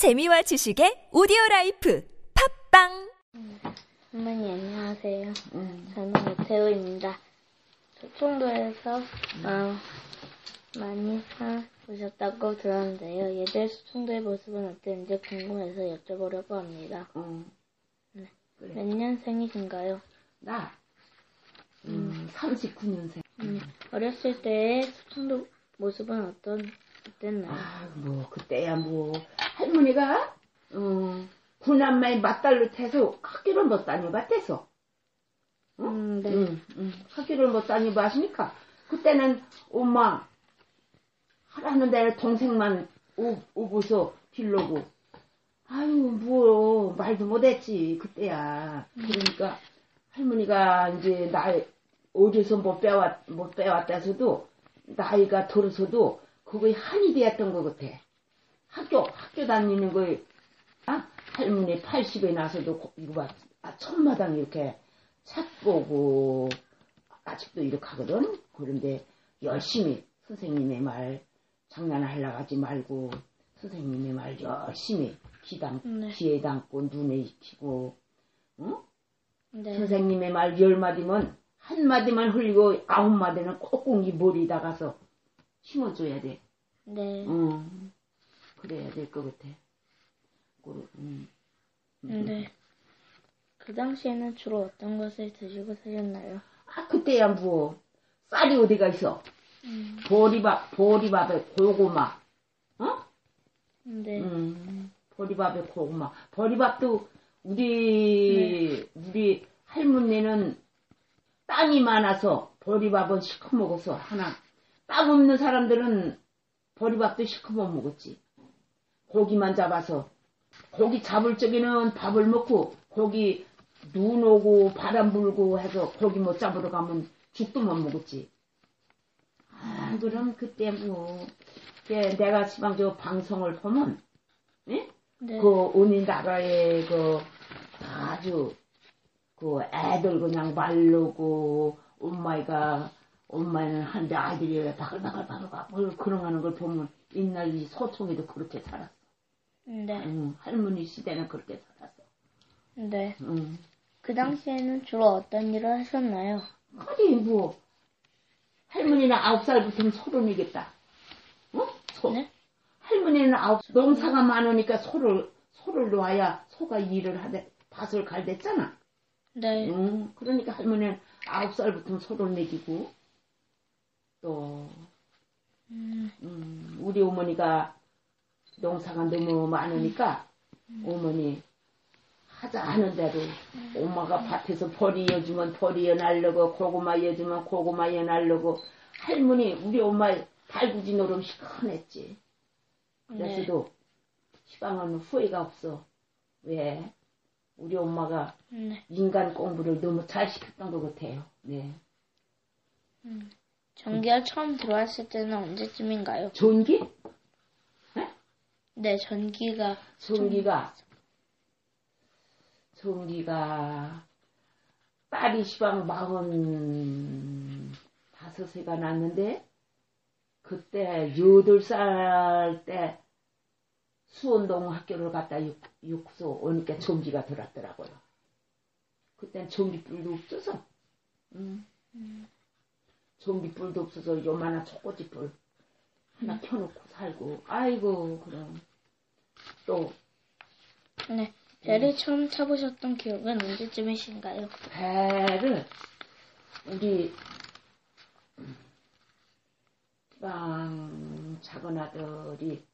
재미와 지식의 오디오 라이프 팟빵 어머니 안녕하세요. 음. 저는 오태우입니다. 소청도에서 어, 많이 사 오셨다고 들었는데요. 예전 소청도의 모습은 어땠는지 궁금해서 여쭤보려고 합니다. 어, 몇 년생이신가요? 나, 음, 39년생. 음, 어렸을 때의 소청도 모습은 어떤 어땠나요? 아, 뭐, 그때야 뭐, 할머니가, 어, 군함마에 맞달로 태서 학교를 못 다녀봤대서. 어? 음, 네. 응, 응. 학교를 못 다녀봤으니까, 그때는 엄마, 하라는 대로 동생만 오, 오고서 빌려고. 아유, 뭐, 말도 못했지, 그때야. 그러니까, 할머니가 이제 나, 어디서 못 빼왔, 못 빼왔다서도, 나이가 들어서도, 그거에 한이 되었던 것 같아. 학교, 학교 다니는 거에, 아, 할머니 80에 나서도, 고- 이거 봐, 아, 천마당 이렇게 책 보고, 아직도 이렇게 하거든? 그런데 열심히 선생님의 말 장난하려고 하지 말고, 선생님의 말 열심히 귀담, 네. 귀에 담고 눈에 익히고, 어? 네. 선생님의 말 열 마디면 한 마디만 흘리고 아홉 마디는 꽁꽁이 머리다 가서 심어줘야 돼. 네. 응. 그래야 될 것 같아. 그, 음. 네. 그 당시에는 주로 어떤 것을 드시고 사셨나요? 아 그때야 뭐 쌀이 어디가 있어? 음, 보리밥 보리밥에 고구마. 어? 네. 음. 보리밥에 고구마. 보리밥도 우리 우리 할머니는 땅이 많아서 보리밥은 시커 먹어서 하나. 땅 없는 사람들은 보리밥도 시커 못 먹었지. 고기만 잡아서 고기 잡을 적에는 밥을 먹고 고기 눈 오고 바람 불고 해서 고기 못 잡으러 가면 죽도 못 먹었지. 아, 그럼 그때 뭐, 예, 내가 시방 저 방송을 보면, 예? 네. 그 어느 나라에 그 아주 그 애들 그냥 말르고 엄마가 엄마는 한데 아이들이 바글바글 바글바글 그런 하는 걸 보면 옛날 이 소총이도 그렇게 살았어. 네. 응, 할머니 시대는 그렇게 살았어. 네. 응. 그 당시에는 주로 어떤 일을 하셨나요? 아니 뭐 할머니는 아홉 살부터는 소론이겠다. 어? 소. 네? 할머니는 아홉 농사가 많으니까 소를 소를 놓아야 소가 일을 하대 밭을 갈댔잖아. 네. 응. 그러니까 할머니는 아홉 살부터 소를 먹이고 또 음, 음, 우리 어머니가 농사가 너무 많으니까 어머니 하자 하는 대로 엄마가 밭에서 벌이 여주면 벌이 여날르고 고구마 여주면 고구마 여날르고 할머니 우리 엄마 달구지 노름 시큰했지. 그래서도 시방은 후회가 없어. 왜? 우리 엄마가 네. 인간 공부를 너무 잘 시켰던 것 같아요. 네. 전기가 처음 들어왔을 때는 언제쯤인가요? 전기? 네, 전기가 전기가 전기가 딸이 시방 마흔 다섯세가 났는데 그때 여덟 살 때 수원동 학교를 갔다 육, 육소 오니까 전기가 들었더라고요. 그땐 전기불도 없어서 음. 전기불도 없어서 요만한 초코지불 하나 켜놓고 살고. 아이고 그럼. 또. 네. 배를 처음 타보셨던 기억은 언제쯤이신가요? 배를 우리 빵 작은 아들이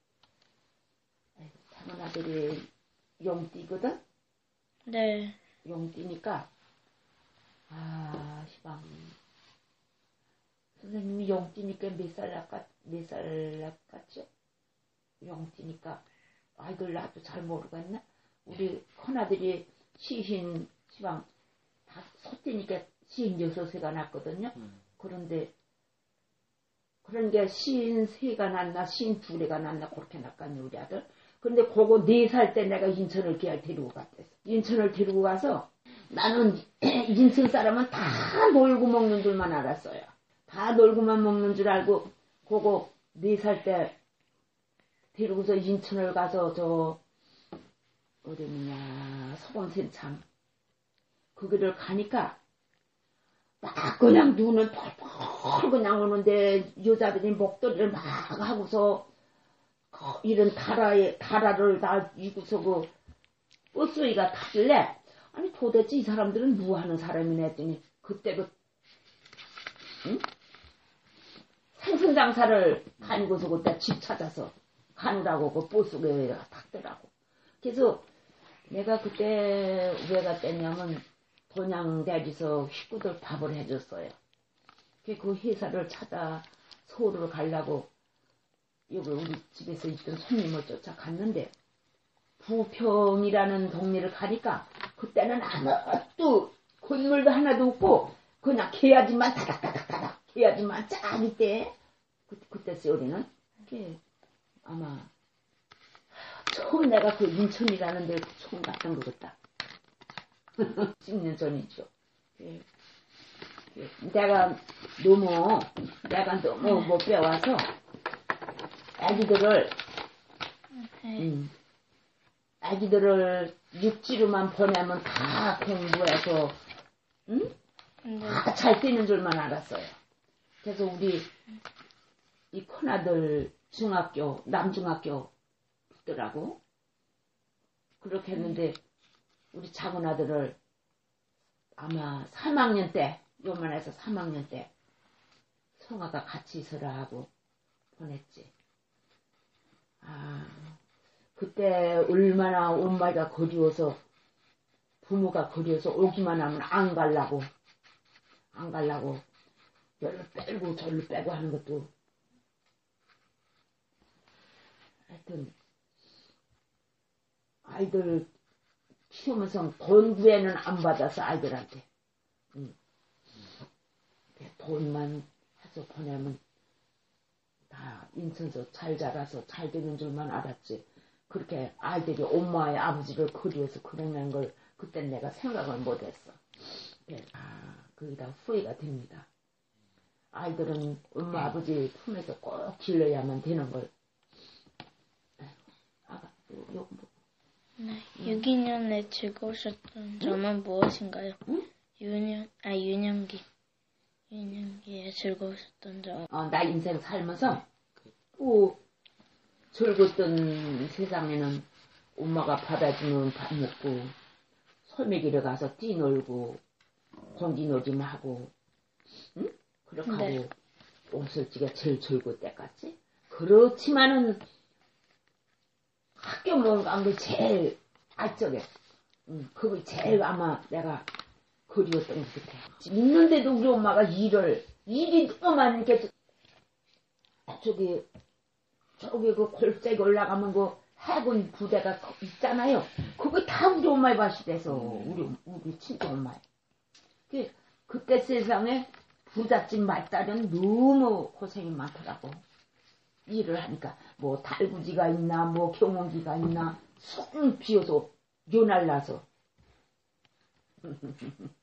작은 아들이 용띠거든? 네. 용띠니까. 아 시방 선생님이 용띠니까 몇살 낚았 몇살 낚았죠? 용띠니까 아 이걸 나도 잘 모르겠나 우리 큰아들이 시신 시방 다 소띠니까 시인 여섯 세가 났거든요. 그런데 그런 게 시인 세가 났나 시인 두레가 났나 그렇게 났거든요 우리 아들. 근데 그거 네 살 때 내가 인천을 걔를 데리고 갔댔어 인천을 데리고 가서 나는 인천 사람은 다 놀고 먹는 줄만 알았어요. 다 놀고만 먹는 줄 알고 그거 네 살 때 데리고서 인천을 가서 저 어디냐 소금센창 거기를 가니까 막 그냥 눈은 펄펄 그냥 오는데 여자들이 목도리를 막 하고서 그 이런 다라에 다라를 다 이고서 그 버스위가 타길래 아니 도대체 이 사람들은 뭐 하는 사람이냐 했더니 그때 그 응? 생선장사를 다니고서 그때 집 찾아서 가느라고 그 버스에 탔더라고. 그래서 내가 그때 왜 갔댔냐면 돈양대지서 식구들 밥을 해줬어요. 그 회사를 찾아 서울을 가려고 여기 우리 집에서 있던 손님을 쫓아갔는데 부평이라는 동네를 가니까 그때는 아무것도 건물도 하나도 없고 그냥 개야지만 다닥다닥다닥 개야지만 쫙 있대. 그, 그때 세월이는 그게 아마 처음 내가 그 인천이라는 데 처음 갔던 것 같다. 10년 전이죠. 예. 예. 내가 너무, 내가 너무 못 배워서, 아기들을, 네. 음, 아기들을 육지로만 보내면 다 공부해서, 응? 근데 다잘 뛰는 줄만 알았어요. 그래서 우리, 이 큰아들 중학교, 남중학교 붙더라고. 그렇게 했는데, 우리 작은 아들을 아마 3학년 때, 요만해서 3학년 때, 성아가 같이 있으라 하고 보냈지. 아, 그때 얼마나 엄마가 그리워서, 부모가 그리워서 오기만 하면 안 갈라고, 안 갈라고, 열로 빼고 절로 빼고 하는 것도, 하여튼, 아이들 키우면서 돈 구애는 안 받아서 아이들한테. 응. 돈만 해서 보내면 다 인천서 잘 자라서 잘 되는 줄만 알았지. 그렇게 아이들이 엄마의 아버지를 그리워서 그러는 걸 그때 내가 생각을 못했어. 네. 아, 거기다 후회가 됩니다. 아이들은 엄마 아버지 품에서 꼭 길러야만 되는 걸. 요, 뭐. 네. 6인년에 즐거우셨던 점은 무엇인가요? 응? 유년, 아, 유년기. 유년기에 즐거우셨던 점. 어, 나 인생 살면서 또 즐겁던 세상에는 엄마가 받아주는 밥 먹고 솔메기를 가서 뛰놀고 공기놀이만 하고 응? 그렇게 네. 하고 옷을지가 제일 즐거울 때까지 그렇지만은 학교 뭔가 게 제일 알적해 응, 그거 제일 아마 내가 그리웠던 것 같아. 있는데도 우리 엄마가 일을, 일이 너무 많으니까, 저기, 저기 그 골짜기 올라가면 그 해군 부대가 거- 있잖아요. 그거 다 우리 엄마의 밭이 돼서, 우리, 우리 친정 엄마의. 그, 그때 세상에 부잣집 말딸은 너무 고생이 많더라고. 일을 하니까, 뭐, 달구지가 있나, 뭐, 경운기가 있나, 손 비어서, 요날라서.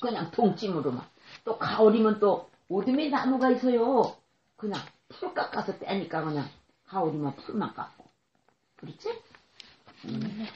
그냥 동찜으로만. 또 가을이면 또 오드미 나무가 있어요. 그냥 풀 깎아서 떼니까 그냥 가을이면 풀만 깎고. 그렇지? 음.